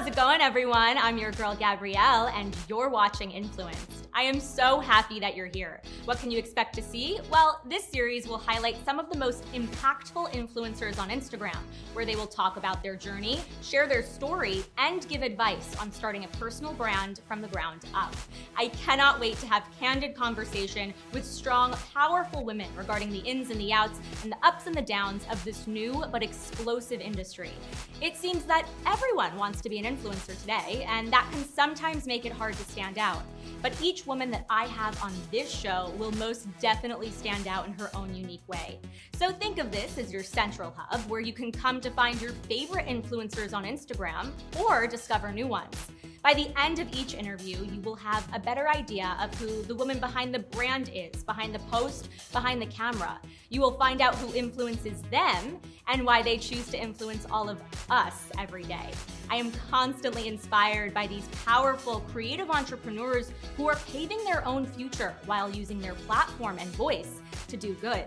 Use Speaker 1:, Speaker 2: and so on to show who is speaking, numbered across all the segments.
Speaker 1: how's it going, everyone? I'm your girl, Gabrielle, and you're watching Influenced. I am so happy that you're here. What can you expect to see? Well, this series will highlight some of the most impactful influencers on Instagram, where they will talk about their journey, share their story, and give advice on starting a personal brand from the ground up. I cannot wait to have candid conversation with strong, powerful women regarding the ins and the outs and the ups and the downs of this new but explosive industry. It seems that everyone wants to be an influencer today, and that can sometimes make it hard to stand out. But each woman that I have on this show will most definitely stand out in her own unique way. So think of this as your central hub where you can come to find your favorite influencers on Instagram or discover new ones. By the end of each interview, you will have a better idea of who the woman behind the brand is, behind the post, behind the camera. You will find out who influences them and why they choose to influence all of us every day. I am constantly inspired by these powerful creative entrepreneurs who are paving their own future while using their platform and voice to do good.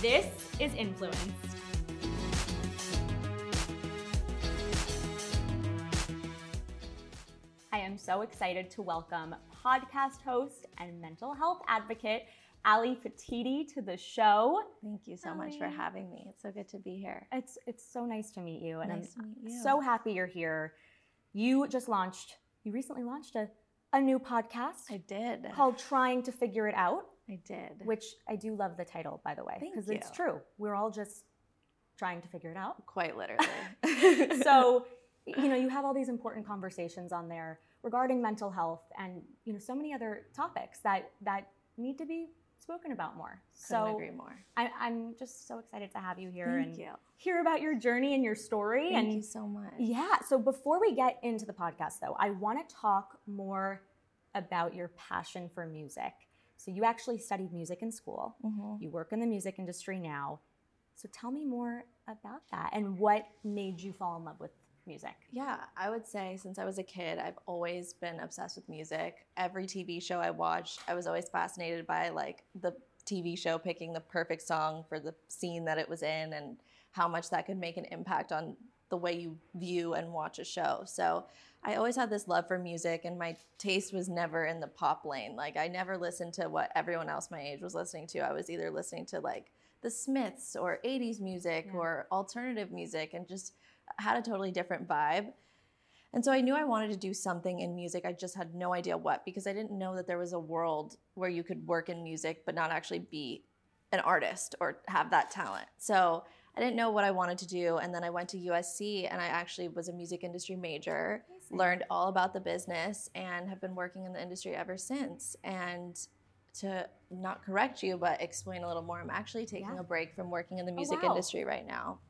Speaker 1: This is Influenced. Am so excited to welcome podcast host and mental health advocate Ally Petitti to the show.
Speaker 2: Thank you so much for having me. It's so good to be here.
Speaker 1: It's it's so nice to meet you, and
Speaker 2: Nice
Speaker 1: I'm
Speaker 2: you.
Speaker 1: so happy you're here. You just launched. You recently launched a a new podcast
Speaker 2: I did.
Speaker 1: called "Trying to Figure It Out,"
Speaker 2: I did.
Speaker 1: which I do love the title, by the way, because it's true. We're all just trying to figure it out.
Speaker 2: Quite literally.
Speaker 1: so you know you have all these important conversations on there regarding mental health and you know so many other topics that that need to be spoken about more
Speaker 2: Couldn't
Speaker 1: so
Speaker 2: agree more.
Speaker 1: I, i'm just so excited to have you here
Speaker 2: Thank
Speaker 1: and
Speaker 2: you.
Speaker 1: hear about your journey and your story
Speaker 2: Thank
Speaker 1: and
Speaker 2: you so much.
Speaker 1: yeah so before we get into the podcast though i want to talk more about your passion for music so you actually studied music in school
Speaker 2: Mhm.
Speaker 1: you work in the music industry now so tell me more about that and what made you fall in love with music
Speaker 2: Yeah, I would say since I was a kid, I've always been obsessed with music. Every TV show I watched, I was always fascinated by like the TV show picking the perfect song for the scene that it was in and how much that could make an impact on the way you view and watch a show. So I always had this love for music, and my taste was never in the pop lane. Like, I never listened to what everyone else my age was listening to. I was either listening to like the Smiths or 80s music
Speaker 1: Yeah.
Speaker 2: or alternative music and just had a totally different vibe. And so I knew I wanted to do something in music. I just had no idea what because I didn't know that there was a world where you could work in music but not actually be an artist or have that talent. So I didn't know what I wanted to do. And then I went to USC and I actually was a music industry major, learned all about the business, and have been working in the industry ever since. And to not correct you, but explain a little more, I'm actually taking
Speaker 1: Yeah.
Speaker 2: a break from working in the oh, music
Speaker 1: wow.
Speaker 2: industry right now.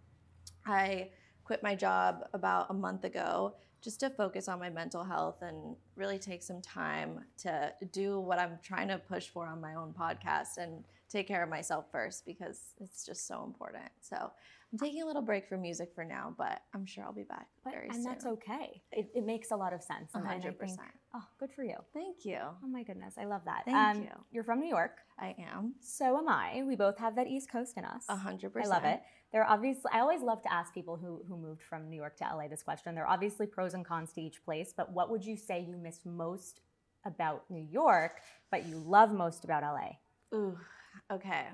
Speaker 2: I quit my job about a month ago just to focus on my mental health and really take some time to do what I'm trying to push for on my own podcast and take care of myself first because it's just so important. So I'm taking a little break from music for now, but I'm sure I'll be back
Speaker 1: But,
Speaker 2: very
Speaker 1: and
Speaker 2: soon.
Speaker 1: that's okay. It, it makes a lot of sense. And I
Speaker 2: hundred
Speaker 1: think- Oh, good for you.
Speaker 2: Thank you.
Speaker 1: Oh my goodness, I love that.
Speaker 2: Thank um, you.
Speaker 1: You're from New York.
Speaker 2: I am
Speaker 1: So am I. We both have that East Coast in us.
Speaker 2: a hundred
Speaker 1: I love it. There are obviously, I always love to ask people who, who moved from New York to LA this question. There are obviously pros and cons to each place, but what would you say you miss most about New York, but you love most about LA?
Speaker 2: Ooh, okay.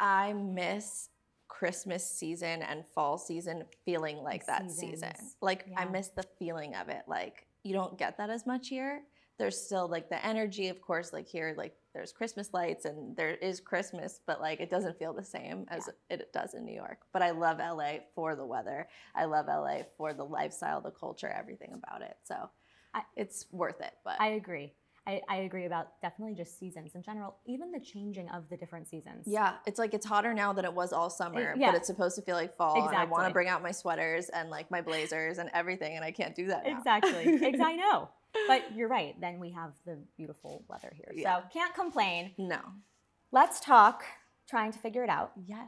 Speaker 2: I miss Christmas season and fall season feeling like that season.
Speaker 1: seasons.
Speaker 2: Like I miss the feeling of it. Like you don't get that as much here. There's still like the energy, of course, like here, like there's Christmas lights and there is Christmas, but like it doesn't feel the same as it does in New York. But I love LA for the weather. I love LA for the lifestyle, the culture, everything about it. So
Speaker 1: I-
Speaker 2: it's worth it. But
Speaker 1: I agree. I, I agree about definitely just seasons in general, even the changing of the different seasons.
Speaker 2: Yeah, it's like it's hotter now than it was all summer, eh,
Speaker 1: yeah.
Speaker 2: but it's supposed to feel like fall. And I want to bring out my sweaters and like my blazers and everything, and I can't do that now.
Speaker 1: Exactly. Ex- I know. But you're right. Then we have the beautiful weather here.
Speaker 2: Yeah.
Speaker 1: So can't complain.
Speaker 2: no.
Speaker 1: Let's talk trying to figure it out.
Speaker 2: Yes.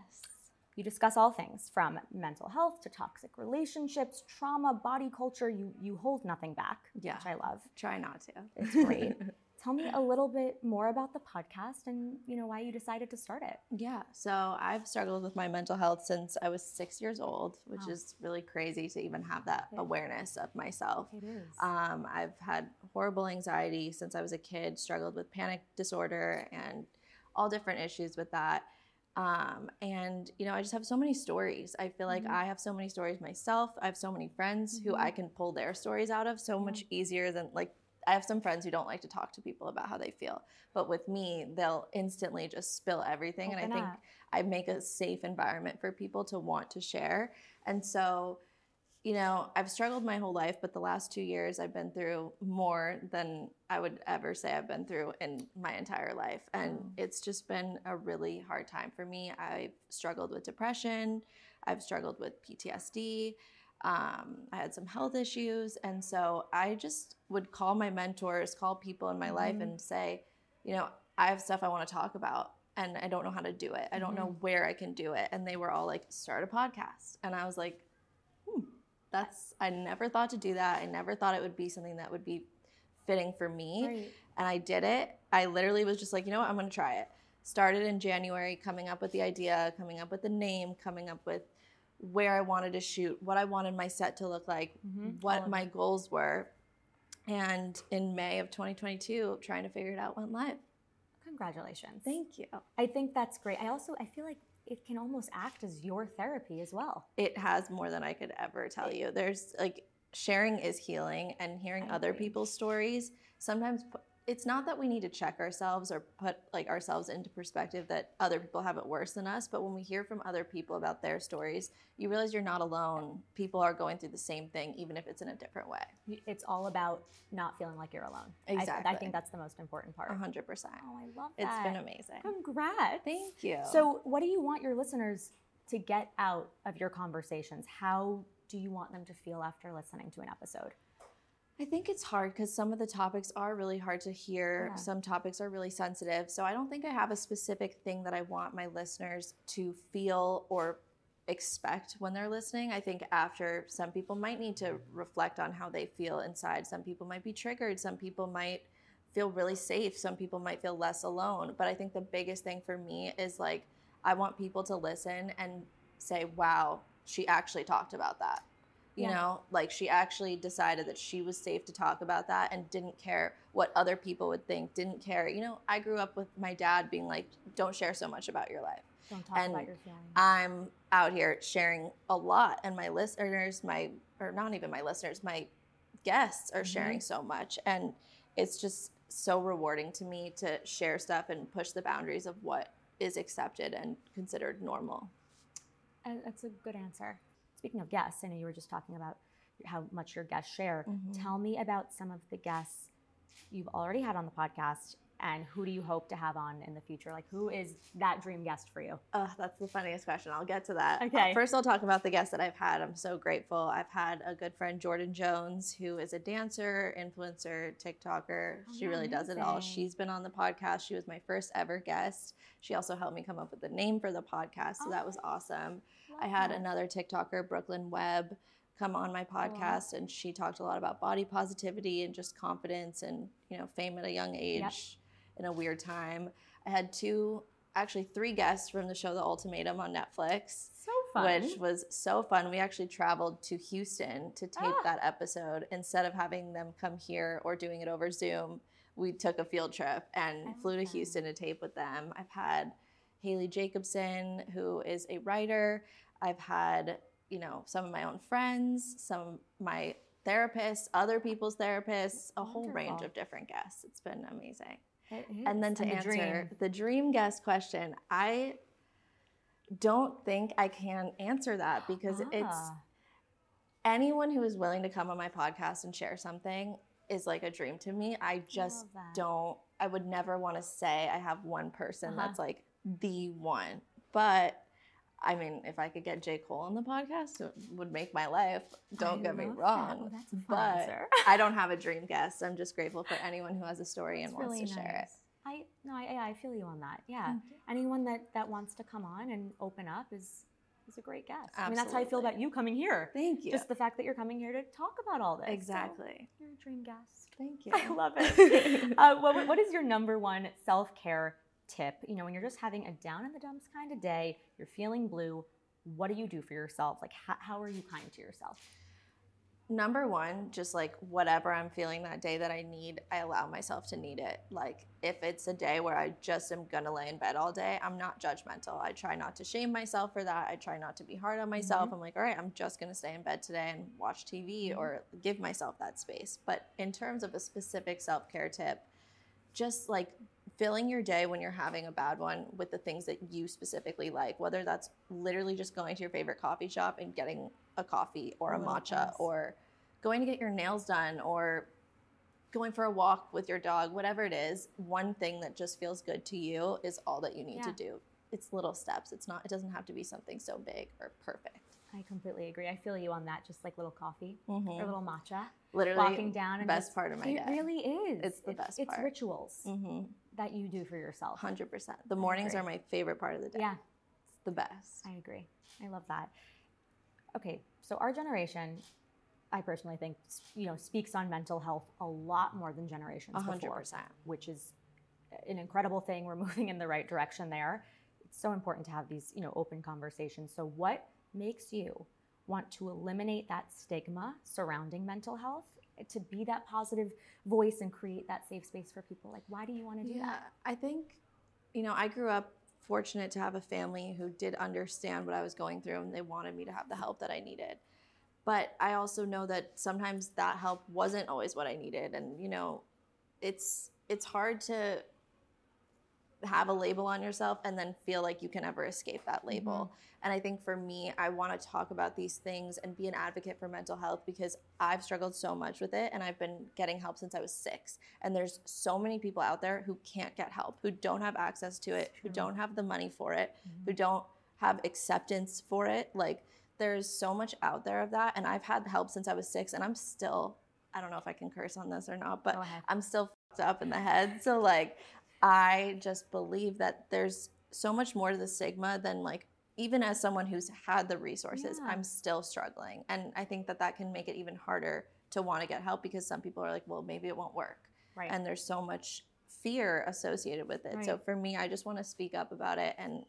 Speaker 1: You discuss all things from mental health to toxic relationships, trauma, body culture. You you hold nothing back,
Speaker 2: Yeah.
Speaker 1: which I love.
Speaker 2: Try not to.
Speaker 1: It's great. Tell me a little bit more about the podcast and you know why you decided to start it.
Speaker 2: Yeah, so I've struggled with my mental health since I was six years old, which
Speaker 1: Wow.
Speaker 2: is really crazy to even have that awareness of myself.
Speaker 1: It is.
Speaker 2: Um, I've had horrible anxiety since I was a kid, struggled with panic disorder and all different issues with that. Um, and, you know, I just have so many stories. I feel like
Speaker 1: Mhm.
Speaker 2: I have so many stories myself. I have so many friends who
Speaker 1: Mhm.
Speaker 2: I can pull their stories out of so
Speaker 1: Yeah.
Speaker 2: much easier than like, I have some friends who don't like to talk to people about how they feel. But with me, they'll instantly just spill everything. and I think. I make a safe environment for people to want to share. And so, you know, I've struggled my whole life, but the last two years I've been through more than I would ever say I've been through in my entire life. And
Speaker 1: Wow.
Speaker 2: it's just been a really hard time for me. I've struggled with depression, I've struggled with PTSD. Um, I had some health issues. And so I just would call my mentors, call people in my life
Speaker 1: Mhm.
Speaker 2: and say, you know, I have stuff I want to talk about and I don't know how to do it. I don't know where I can do it. And they were all like, start a podcast. And I was like, hmm, that's, I never thought to do that. I never thought it would be something that would be fitting for me.
Speaker 1: Right.
Speaker 2: And I did it. I literally was just like, you know what, I'm going to try it. Started in January, coming up with the idea, coming up with the name, coming up with where I wanted to shoot, what I wanted my set to look like,
Speaker 1: Mhm.
Speaker 2: What my goals were. And in May of 2022, trying to figure it out, went live.
Speaker 1: Congratulations.
Speaker 2: Thank you.
Speaker 1: I think that's great. I also I feel like it can almost act as your therapy as well.
Speaker 2: It has more than I could ever tell you. There's like sharing is healing and hearing other people's stories. Sometimes it's not that we need to check ourselves or put like ourselves into perspective that other people have it worse than us, but when we hear from other people about their stories, you realize you're not alone. People are going through the same thing even if it's in a different way.
Speaker 1: It's all about not feeling like you're alone. I- I, think that's the most important part.
Speaker 2: 100%.
Speaker 1: Oh, I love that.
Speaker 2: It's been amazing.
Speaker 1: Congrats.
Speaker 2: Thank you.
Speaker 1: So, what do you want your listeners to get out of your conversations? How do you want them to feel after listening to an episode?
Speaker 2: I think it's hard because some of the topics are really hard to hear.
Speaker 1: Yeah.
Speaker 2: Some topics are really sensitive. So I don't think I have a specific thing that I want my listeners to feel or expect when they're listening. I think after some people might need to reflect on how they feel inside. Some people might be triggered. Some people might feel really safe. Some people might feel less alone. But I think the biggest thing for me is like, I want people to listen and say, wow, she actually talked about that. You
Speaker 1: Yeah.
Speaker 2: know, like she actually decided that she was safe to talk about that and didn't care what other people would think, didn't care. You know, I grew up with my dad being like, don't share so much about your life.
Speaker 1: Don't talk
Speaker 2: And
Speaker 1: about your feelings.
Speaker 2: I'm out here sharing a lot, and my listeners, my, or not even my listeners, my guests are
Speaker 1: Mhm.
Speaker 2: sharing so much. And it's just so rewarding to me to share stuff and push the boundaries of what is accepted and considered normal.
Speaker 1: Uh, That's a good answer. Speaking of guests, I know you were just talking about how much your guests share.
Speaker 2: Mhm.
Speaker 1: Tell me about some of the guests you've already had on the podcast and who do you hope to have on in the future? Like, who is that dream guest for you?
Speaker 2: Oh, that's the funniest question. I'll get to that.
Speaker 1: Okay.
Speaker 2: Uh, First, I'll talk about the guests that I've had. I'm so grateful. I've had a good friend, Jordan Jones, who is a dancer, influencer, TikToker.
Speaker 1: Oh,
Speaker 2: she really does it all. She's been on the podcast. She was my first ever guest. She also helped me come up with the name for the podcast. So that was
Speaker 1: Oh.
Speaker 2: awesome. I had another TikToker, Brooklyn Webb, come on my podcast, and she talked a lot about body positivity and just confidence and you know fame at a young age in a weird time. I had two, actually three guests from the show The Ultimatum on Netflix.
Speaker 1: so fun.
Speaker 2: Which was so fun. We actually traveled to Houston to tape
Speaker 1: Ah.
Speaker 2: that episode. Instead of having them come here or doing it over Zoom, we took a field trip and
Speaker 1: I
Speaker 2: flew to. Houston to tape with them. I've had Haley Jacobson, who is a writer. I've had, you know, some of my own friends, some of my therapists, other people's therapists, a whole range of different guests. It's been amazing.
Speaker 1: It
Speaker 2: And then to
Speaker 1: the
Speaker 2: answer
Speaker 1: dream.
Speaker 2: the dream guest question, I don't think I can answer that because it's
Speaker 1: Ah,
Speaker 2: anyone who is willing to come on my podcast and share something is like a dream to me. I just
Speaker 1: that.
Speaker 2: don't, I would never want to say I have one person
Speaker 1: Uh-huh.
Speaker 2: that's like the one. But I mean, if I could get J. Cole on the podcast, it would make my life. Don't
Speaker 1: I
Speaker 2: get me
Speaker 1: that.
Speaker 2: wrong.
Speaker 1: Oh, that's
Speaker 2: but. I don't have a dream guest. I'm just grateful for anyone who has a story and wants
Speaker 1: really
Speaker 2: to share it.
Speaker 1: I no, I, I feel you on that. Yeah, anyone that that wants to come on and open up is is a great guest. I mean, that's how I feel about you coming here.
Speaker 2: Thank you.
Speaker 1: Just the fact that you're coming here to talk about all this. So
Speaker 2: exactly.
Speaker 1: you're dream guest.
Speaker 2: Thank you.
Speaker 1: I love it. uh, what, what is your number one self care tip? You know, when you're just having a down in the dumps kind of day, you're feeling blue. What do you do for yourself? Like, how, how are you kind to yourself?
Speaker 2: Number one, just like whatever I'm feeling that day that I need, I allow myself to need it. Like if it's a day where I just am gonna lay in bed all day, I'm not judgmental. I try not to shame myself for that. I try not to be hard on myself.
Speaker 1: Mhm.
Speaker 2: I'm like, all right, I'm just gonna stay in bed today and watch TV
Speaker 1: Mhm.
Speaker 2: or give myself that space. But in terms of a specific self care tip, just like filling your day when you're having a bad one with the things that you specifically like, whether that's literally just going to your favorite coffee shop and getting a coffee or a
Speaker 1: Little
Speaker 2: matcha or going to get your nails done or going for a walk with your dog, whatever it is, one thing that just feels good to you is all that you need to do. It's little steps. It's not it doesn't have to be something so big or perfect.
Speaker 1: I completely agree. I feel you on that. Just like little coffee
Speaker 2: Mhm.
Speaker 1: or little matcha,
Speaker 2: Literally
Speaker 1: walking down and
Speaker 2: best
Speaker 1: just-
Speaker 2: part of my
Speaker 1: it
Speaker 2: day.
Speaker 1: really is.
Speaker 2: It's the best
Speaker 1: It's
Speaker 2: part.
Speaker 1: rituals
Speaker 2: Mhm.
Speaker 1: That you do for yourself.
Speaker 2: 100%. The mornings are my favorite part of the day.
Speaker 1: Yeah,
Speaker 2: It's the best.
Speaker 1: I agree. I love that. Okay, so our generation, I personally think, you know, speaks on mental health a lot more than generations
Speaker 2: A hundred
Speaker 1: before,
Speaker 2: percent.
Speaker 1: which is an incredible thing. We're moving in the right direction there. It's so important to have these, you know, open conversations. So, what makes you want to eliminate that stigma surrounding mental health? To be that positive voice and create that safe space for people. Like, why do you want to do
Speaker 2: Yeah,
Speaker 1: that?
Speaker 2: I think, you know, I grew up fortunate to have a family who did understand what I was going through and they wanted me to have the help that I needed. But I also know that sometimes that help wasn't always what I needed and you know, it's it's hard to have a label on yourself and then feel like you can ever escape that label. And I think for me, I want to talk about these things and be an advocate for mental health because I've struggled so much with it and I've been getting help since I was six. And there's so many people out there who can't get help, who don't have access to it, who don't have the money for it,
Speaker 1: Mhm.
Speaker 2: who don't have acceptance for it. Like there's so much out there of that. And I've had help since I was six and I'm still, I don't know if I can curse on this or not, but I'm still fucked up in the head. So like I just believe that there's so much more to the stigma than like even as someone who's had the resources,
Speaker 1: Yeah.
Speaker 2: I'm still struggling. And I think that that can make it even harder to want to get help because some people are like, well, maybe it won't work.
Speaker 1: Right.
Speaker 2: And there's so much fear associated with it. So for me, I just want to speak up about it and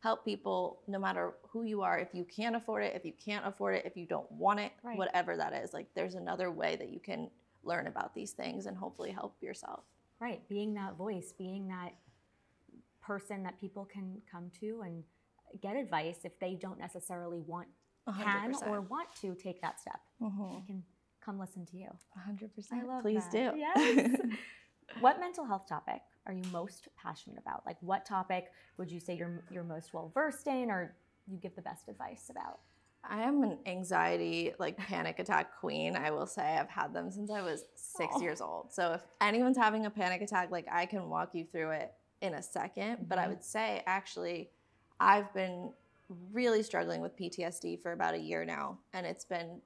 Speaker 2: help people no matter who you are. If you can't afford it, if you can't afford it, if you don't want it,
Speaker 1: Right.
Speaker 2: whatever that is, like there's another way that you can learn about these things and hopefully help yourself.
Speaker 1: Right, being that voice, being that person that people can come to and get advice if they don't necessarily want, can, or want to take that step.
Speaker 2: Mhm.
Speaker 1: They can come listen to you.
Speaker 2: 100%.
Speaker 1: I love
Speaker 2: Please
Speaker 1: that.
Speaker 2: do.
Speaker 1: Yes. what mental health topic are you most passionate about? Like, what topic would you say you're you're most well versed in, or you give the best advice about?
Speaker 2: I am an anxiety, like panic attack queen. I will say I've had them since I was six
Speaker 1: Oh.
Speaker 2: years old. So if anyone's having a panic attack, like I can walk you through it in a 2nd But I
Speaker 1: Mhm.
Speaker 2: would say actually, I've been really struggling with PTSD for about a year now, and it's been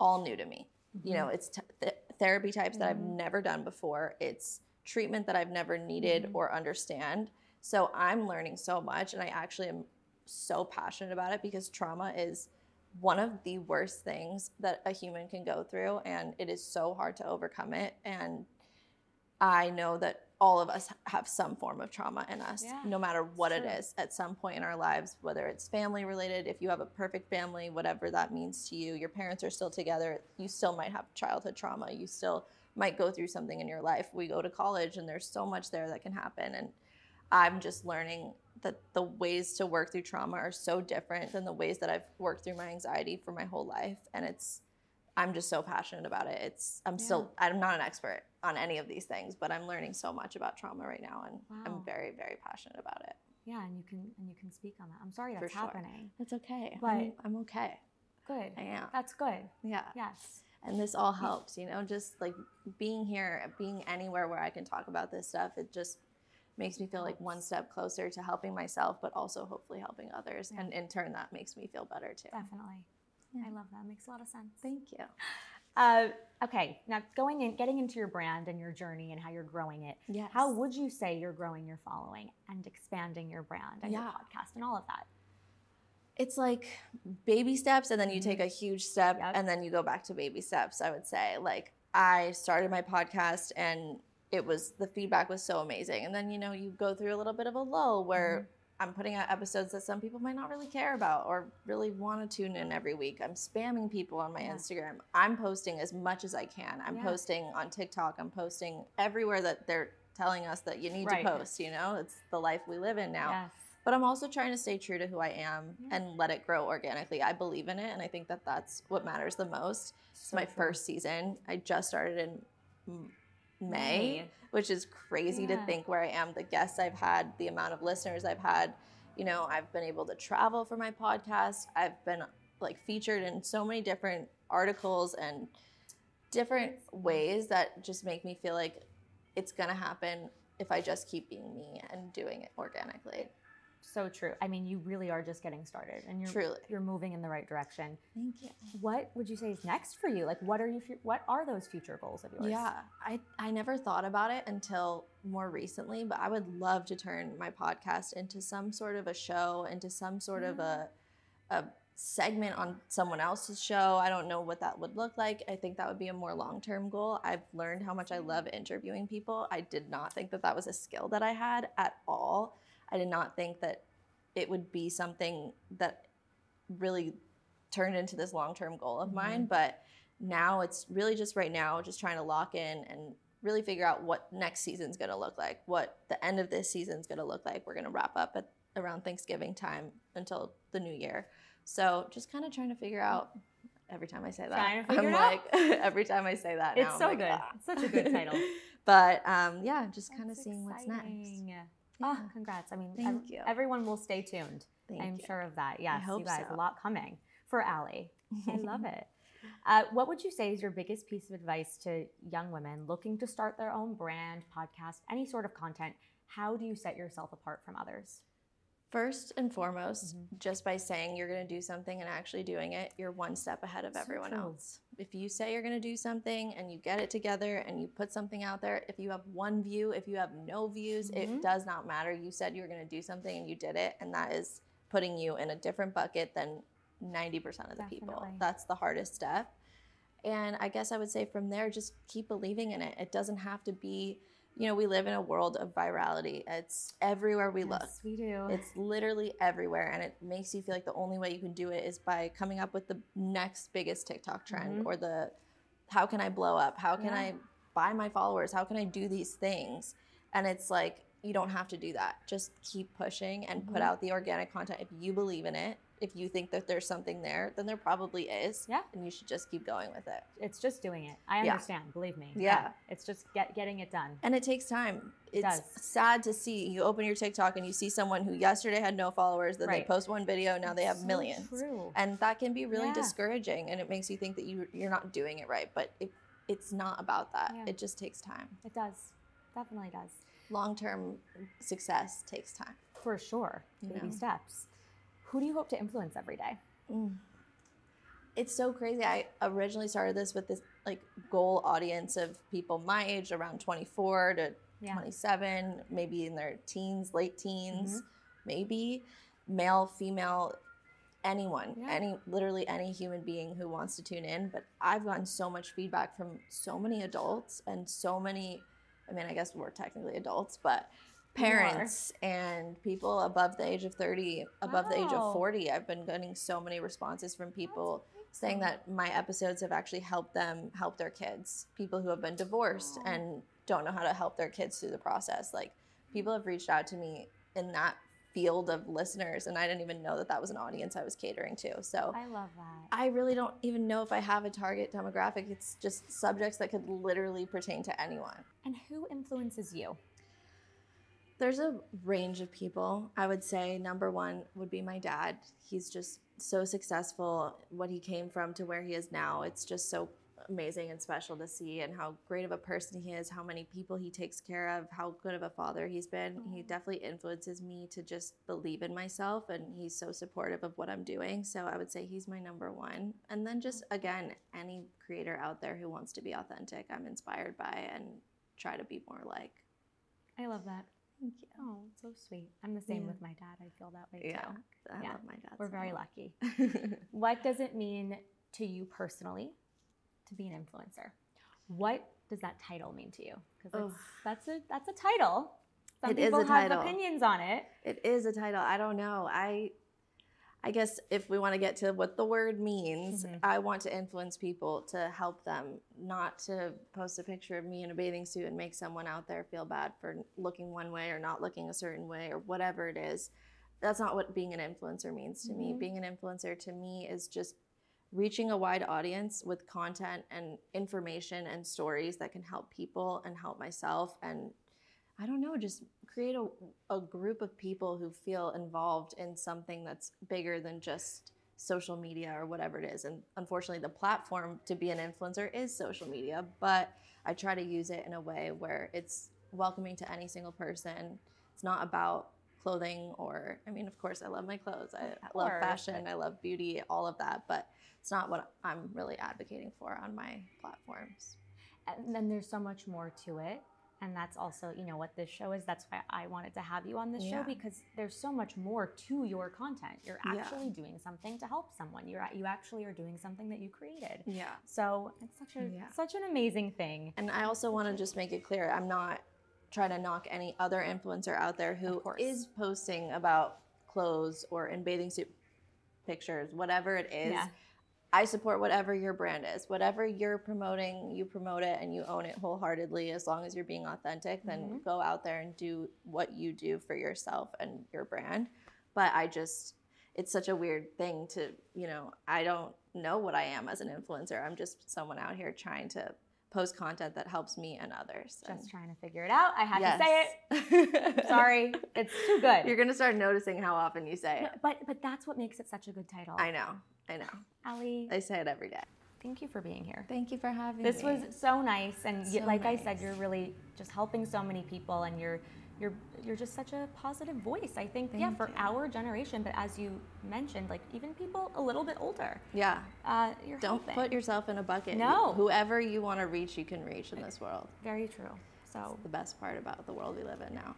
Speaker 2: all new to me. You know, it's t- th- therapy types that I've
Speaker 1: Mhm.
Speaker 2: never done before. It's treatment that I've never needed or understand. So I'm learning so much, and I actually am so passionate about it because trauma is one of the worst things that a human can go through, and it is so hard to overcome it. And I know that all of us have some form of trauma in us,
Speaker 1: Yeah,
Speaker 2: no matter what it is, at some point in our lives, whether it's family related, if you have a perfect family, whatever that means to you, your parents are still together, you still might have childhood trauma, you still might go through something in your life. We go to college and there's so much there that can happen. And I'm just learning that the ways to work through trauma are so different than the ways that I've worked through my anxiety for my whole life. And it's, I'm just so passionate about it. It's, I'm still, I'm not an expert on any of these things, but I'm learning so much about trauma right now. And
Speaker 1: Wow.
Speaker 2: I'm very, very passionate about it.
Speaker 1: Yeah, and you can and you can speak on that. I'm sorry that's
Speaker 2: sure.
Speaker 1: happening.
Speaker 2: That's okay.
Speaker 1: But-
Speaker 2: I'm, I'm okay.
Speaker 1: Good.
Speaker 2: I am.
Speaker 1: That's good.
Speaker 2: Yeah.
Speaker 1: Yes.
Speaker 2: And this all helps, you know, just like being here, being anywhere where I can talk about this stuff, it just makes me feel like one step closer to helping myself, but also hopefully helping others.
Speaker 1: Yeah.
Speaker 2: And in turn, that makes me feel better too.
Speaker 1: Definitely.
Speaker 2: Yeah.
Speaker 1: I love that. Makes a lot of sense.
Speaker 2: Thank you.
Speaker 1: Uh, okay, now going in, getting into your brand and your journey and how you're growing it.
Speaker 2: Yes.
Speaker 1: How would you say you're growing your following and expanding your brand and your podcast and all of that?
Speaker 2: it's like baby steps and then you take a huge step
Speaker 1: Yep.
Speaker 2: and then you go back to baby steps i would say like i started my podcast and it was the feedback was so amazing and then you know you go through a little bit of a lull where
Speaker 1: Mm-hmm.
Speaker 2: i'm putting out episodes that some people might not really care about or really want to tune in every week i'm spamming people on my
Speaker 1: Yeah.
Speaker 2: instagram i'm posting as much as i can i'm
Speaker 1: Yeah.
Speaker 2: posting on tiktok i'm posting everywhere that they're telling us that you need
Speaker 1: Right.
Speaker 2: to post you know it's the life we live in now
Speaker 1: Yes.
Speaker 2: but I'm also trying to stay true to who I am
Speaker 1: Yeah.
Speaker 2: and let it grow organically. I believe in it, and I think that that's what matters the most. It's my
Speaker 1: true.
Speaker 2: first season. I just started in May, which is crazy to think where I am, the guests I've had, the amount of listeners I've had. You know, I've been able to travel for my podcast. I've been like featured in so many different articles and different ways that just make me feel like it's gonna happen if I just keep being me and doing it organically.
Speaker 1: So true. I mean, you really are just getting started, and you're
Speaker 2: Truly.
Speaker 1: you're moving in the right direction.
Speaker 2: Thank you.
Speaker 1: What would you say is next for you? Like, what are you? What are those future goals of yours?
Speaker 2: Yeah, I, I never thought about it until more recently, but I would love to turn my podcast into some sort of a show, into some sort of mm-hmm. a, a segment on someone else's show. I don't know what that would look like. I think that would be a more long term goal. I've learned how much I love interviewing people. I did not think that that was a skill that I had at all. I did not think that it would be something that really turned into this long term goal of mine. But now it's really just right now, just trying to lock in and really figure out what next season's going to look like, what the end of this season's going to look like. We're going to wrap up at around Thanksgiving time until the new year. So just kind of trying to figure out. Every time I say that,
Speaker 1: Trying to figure
Speaker 2: I'm like, every time I say that, now,
Speaker 1: It's so
Speaker 2: like,
Speaker 1: good.
Speaker 2: "Ah."
Speaker 1: It's such a good title.
Speaker 2: but um, yeah, just kind of seeing what's next. Yeah.
Speaker 1: Oh, congrats. I mean,
Speaker 2: Thank
Speaker 1: ev-
Speaker 2: you.
Speaker 1: everyone will stay tuned.
Speaker 2: Thank
Speaker 1: I'm
Speaker 2: you.
Speaker 1: sure of that. Yes,
Speaker 2: hope
Speaker 1: you guys,
Speaker 2: so.
Speaker 1: a lot coming for Ally. I love it. Uh, what would you say is your biggest piece of advice to young women looking to start their own brand, podcast, any sort of content? How do you set yourself apart from others?
Speaker 2: First and foremost,
Speaker 1: Mhm.
Speaker 2: just by saying you're going to do something and actually doing it, you're one step ahead of
Speaker 1: So
Speaker 2: everyone
Speaker 1: true.
Speaker 2: else. If you say you're going to do something and you get it together and you put something out there, if you have one view, if you have no views,
Speaker 1: Mhm.
Speaker 2: it does not matter. You said you were going to do something and you did it, and that is putting you in a different bucket than 90% of the people. That's the hardest step. And I guess I would say from there, just keep believing in it. It doesn't have to be, you know, we live in a world of virality. It's everywhere we look.
Speaker 1: Yes, we do.
Speaker 2: It's literally everywhere, and it makes you feel like the only way you can do it is by coming up with the next biggest TikTok trend
Speaker 1: Mhm.
Speaker 2: or the how can I blow up? How can
Speaker 1: Yeah.
Speaker 2: I buy my followers? How can I do these things? And it's like you don't have to do that. Just keep pushing and put
Speaker 1: Mhm.
Speaker 2: out the organic content if you believe in it. If you think that there's something there, then there probably is.
Speaker 1: Yeah.
Speaker 2: And you should just keep going with it.
Speaker 1: it's just doing it. I
Speaker 2: Yeah.
Speaker 1: understand. Believe me.
Speaker 2: Yeah.
Speaker 1: It's just get, getting it done.
Speaker 2: And it takes time. It's
Speaker 1: does.
Speaker 2: sad to see. You open your TikTok and you see someone who yesterday had no followers, then they post one video, now they have
Speaker 1: So
Speaker 2: millions.
Speaker 1: True.
Speaker 2: And that can be really
Speaker 1: Yeah.
Speaker 2: discouraging and it makes you think that you you're not doing it right, but it, it's not about that.
Speaker 1: Yeah.
Speaker 2: It just takes time.
Speaker 1: It does. Definitely does.
Speaker 2: Long-term success takes time.
Speaker 1: For sure.
Speaker 2: You
Speaker 1: Baby
Speaker 2: know.
Speaker 1: steps. Who do you hope to influence every day?
Speaker 2: Mm. It's so crazy. I originally started this with this like goal audience of people my age around 24 to
Speaker 1: Yeah.
Speaker 2: 27, maybe in their teens, late teens,
Speaker 1: Mm-hmm.
Speaker 2: maybe male, female, anyone,
Speaker 1: Yeah.
Speaker 2: any literally any human being who wants to tune in. But I've gotten so much feedback from so many adults and so many. I mean, I guess we're technically adults, but. Parents and people above the age of 30, above the age of 40. I've been getting so many responses from people saying that my episodes have actually helped them help their kids. People who have been divorced
Speaker 1: Aw.
Speaker 2: and don't know how to help their kids through the process. Like people have reached out to me in that field of listeners and I didn't even know that that was an audience I was catering to. So
Speaker 1: I love that.
Speaker 2: I really don't even know if I have a target demographic. It's just subjects that could literally pertain to anyone.
Speaker 1: And who influences you?
Speaker 2: There's a range of people. I would say number one would be my dad. He's just so successful, what he came from to where he is now. It's just so amazing and special to see, and how great of a person he is, how many people he takes care of, how good of a father he's been. He
Speaker 1: mm-hmm.
Speaker 2: definitely influences me to just believe in myself, and he's so supportive of what I'm doing. So I would say he's my number one. And then just mm-hmm. again, any creator out there who wants to be authentic, I'm inspired by and try to be more like.
Speaker 1: I love that.
Speaker 2: Thank you.
Speaker 1: Oh, so sweet. I'm the same
Speaker 2: Yeah.
Speaker 1: with my dad. I feel that way too. Yeah.
Speaker 2: I
Speaker 1: Yeah,
Speaker 2: love my dad.
Speaker 1: We're
Speaker 2: so
Speaker 1: very
Speaker 2: much.
Speaker 1: lucky. What does it mean to you personally to be an influencer? What does that title mean to you? Because that's a that's a title. Some
Speaker 2: It is
Speaker 1: people
Speaker 2: a
Speaker 1: have
Speaker 2: title.
Speaker 1: opinions on it.
Speaker 2: It is a title. I don't know. I I guess if we want to get to what the word means,
Speaker 1: Mhm.
Speaker 2: I want to influence people to help them, not to post a picture of me in a bathing suit and make someone out there feel bad for looking one way or not looking a certain way or whatever it is. That's not what being an influencer means to me.
Speaker 1: Mhm.
Speaker 2: Being an influencer to me is just reaching a wide audience with content and information and stories that can help people and help myself and I don't know, just create a, a group of people who feel involved in something that's bigger than just social media or whatever it is. And unfortunately, the platform to be an influencer is social media, but I try to use it in a way where it's welcoming to any single person. It's not about clothing or, I mean, of course, I love my clothes. I love fashion, I love beauty, all of that, but it's not what I'm really advocating for on my platforms.
Speaker 1: And then there's so much more to it. And that's also, you know, what this show is. That's why I wanted to have you on this show because there's so much more to your content. You're
Speaker 2: Yeah.
Speaker 1: actually doing something to help someone. You're you actually are doing something that you created.
Speaker 2: Yeah.
Speaker 1: So it's such a
Speaker 2: Yeah.
Speaker 1: such an amazing thing.
Speaker 2: And I also want to just make it clear I'm not trying to knock any other influencer out there who is posting about clothes or in bathing suit pictures, whatever it is. I support whatever your brand is. Whatever you're promoting, you promote it and you own it wholeheartedly as long as you're being authentic, then
Speaker 1: Mhm.
Speaker 2: go out there and do what you do for yourself and your brand. But I just it's such a weird thing to, you know, I don't know what I am as an influencer. I'm just someone out here trying to post content that helps me and others.
Speaker 1: Just trying to figure it out. I had to say it. Sorry, it's too good.
Speaker 2: You're gonna start noticing how often you say
Speaker 1: No,
Speaker 2: it.
Speaker 1: but but that's what makes it such a good title.
Speaker 2: I know. I know.
Speaker 1: Ally,
Speaker 2: I say it every day.
Speaker 1: thank you for being here.
Speaker 2: Thank you for having
Speaker 1: This
Speaker 2: me.
Speaker 1: This was so nice, and y
Speaker 2: So
Speaker 1: like I said, you're really just helping so many people, and you're you're you're just such a positive voice. I think, yeah, for
Speaker 2: you.
Speaker 1: our generation, but as you mentioned, like even people a little bit older,
Speaker 2: yeah.
Speaker 1: uh, you're
Speaker 2: Don't
Speaker 1: helping.
Speaker 2: put yourself in a bucket.
Speaker 1: No.
Speaker 2: Whoever you want to reach, you can reach in this world.
Speaker 1: very true. So
Speaker 2: The best part about the world we live in now.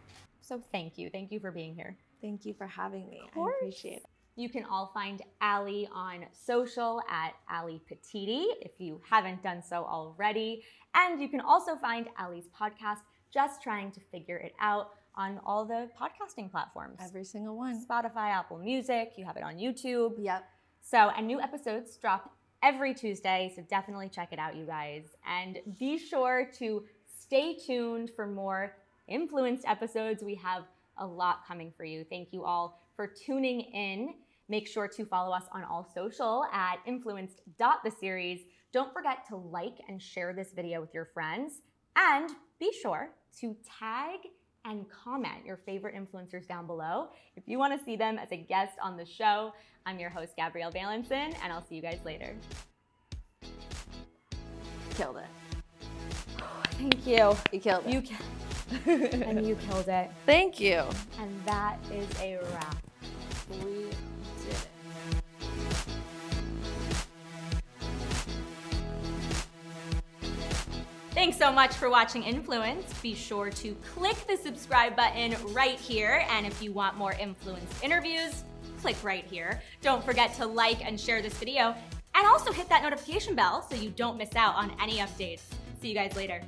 Speaker 1: so thank you, thank you for being here.
Speaker 2: Thank you for having me. I appreciate it.
Speaker 1: You can all find Ally on social at Ally Petitti if you haven't done so already. And you can also find Ally's podcast, Just Trying to Figure It Out, on all the podcasting platforms
Speaker 2: Every single one.
Speaker 1: Spotify, Apple Music, you have it on YouTube.
Speaker 2: Yep.
Speaker 1: So, and new episodes drop every Tuesday, so definitely check it out, you guys. And be sure to stay tuned for more influenced episodes. We have a lot coming for you. Thank you all for tuning in. Make sure to follow us on all social at influenced.theseries. Don't forget to like and share this video with your friends. And be sure to tag and comment your favorite influencers down below if you want to see them as a guest on the show. I'm your host, Gabrielle Valenson, and I'll see you guys later.
Speaker 2: Killed it.
Speaker 1: Thank you.
Speaker 2: You killed it.
Speaker 1: You ki- and you killed it.
Speaker 2: Thank you.
Speaker 1: And that is a wrap.
Speaker 2: We
Speaker 1: Thanks so much for watching Influence. Be sure to click the subscribe button right here. And if you want more Influence interviews, click right here. Don't forget to like and share this video. And also hit that notification bell so you don't miss out on any updates. See you guys later.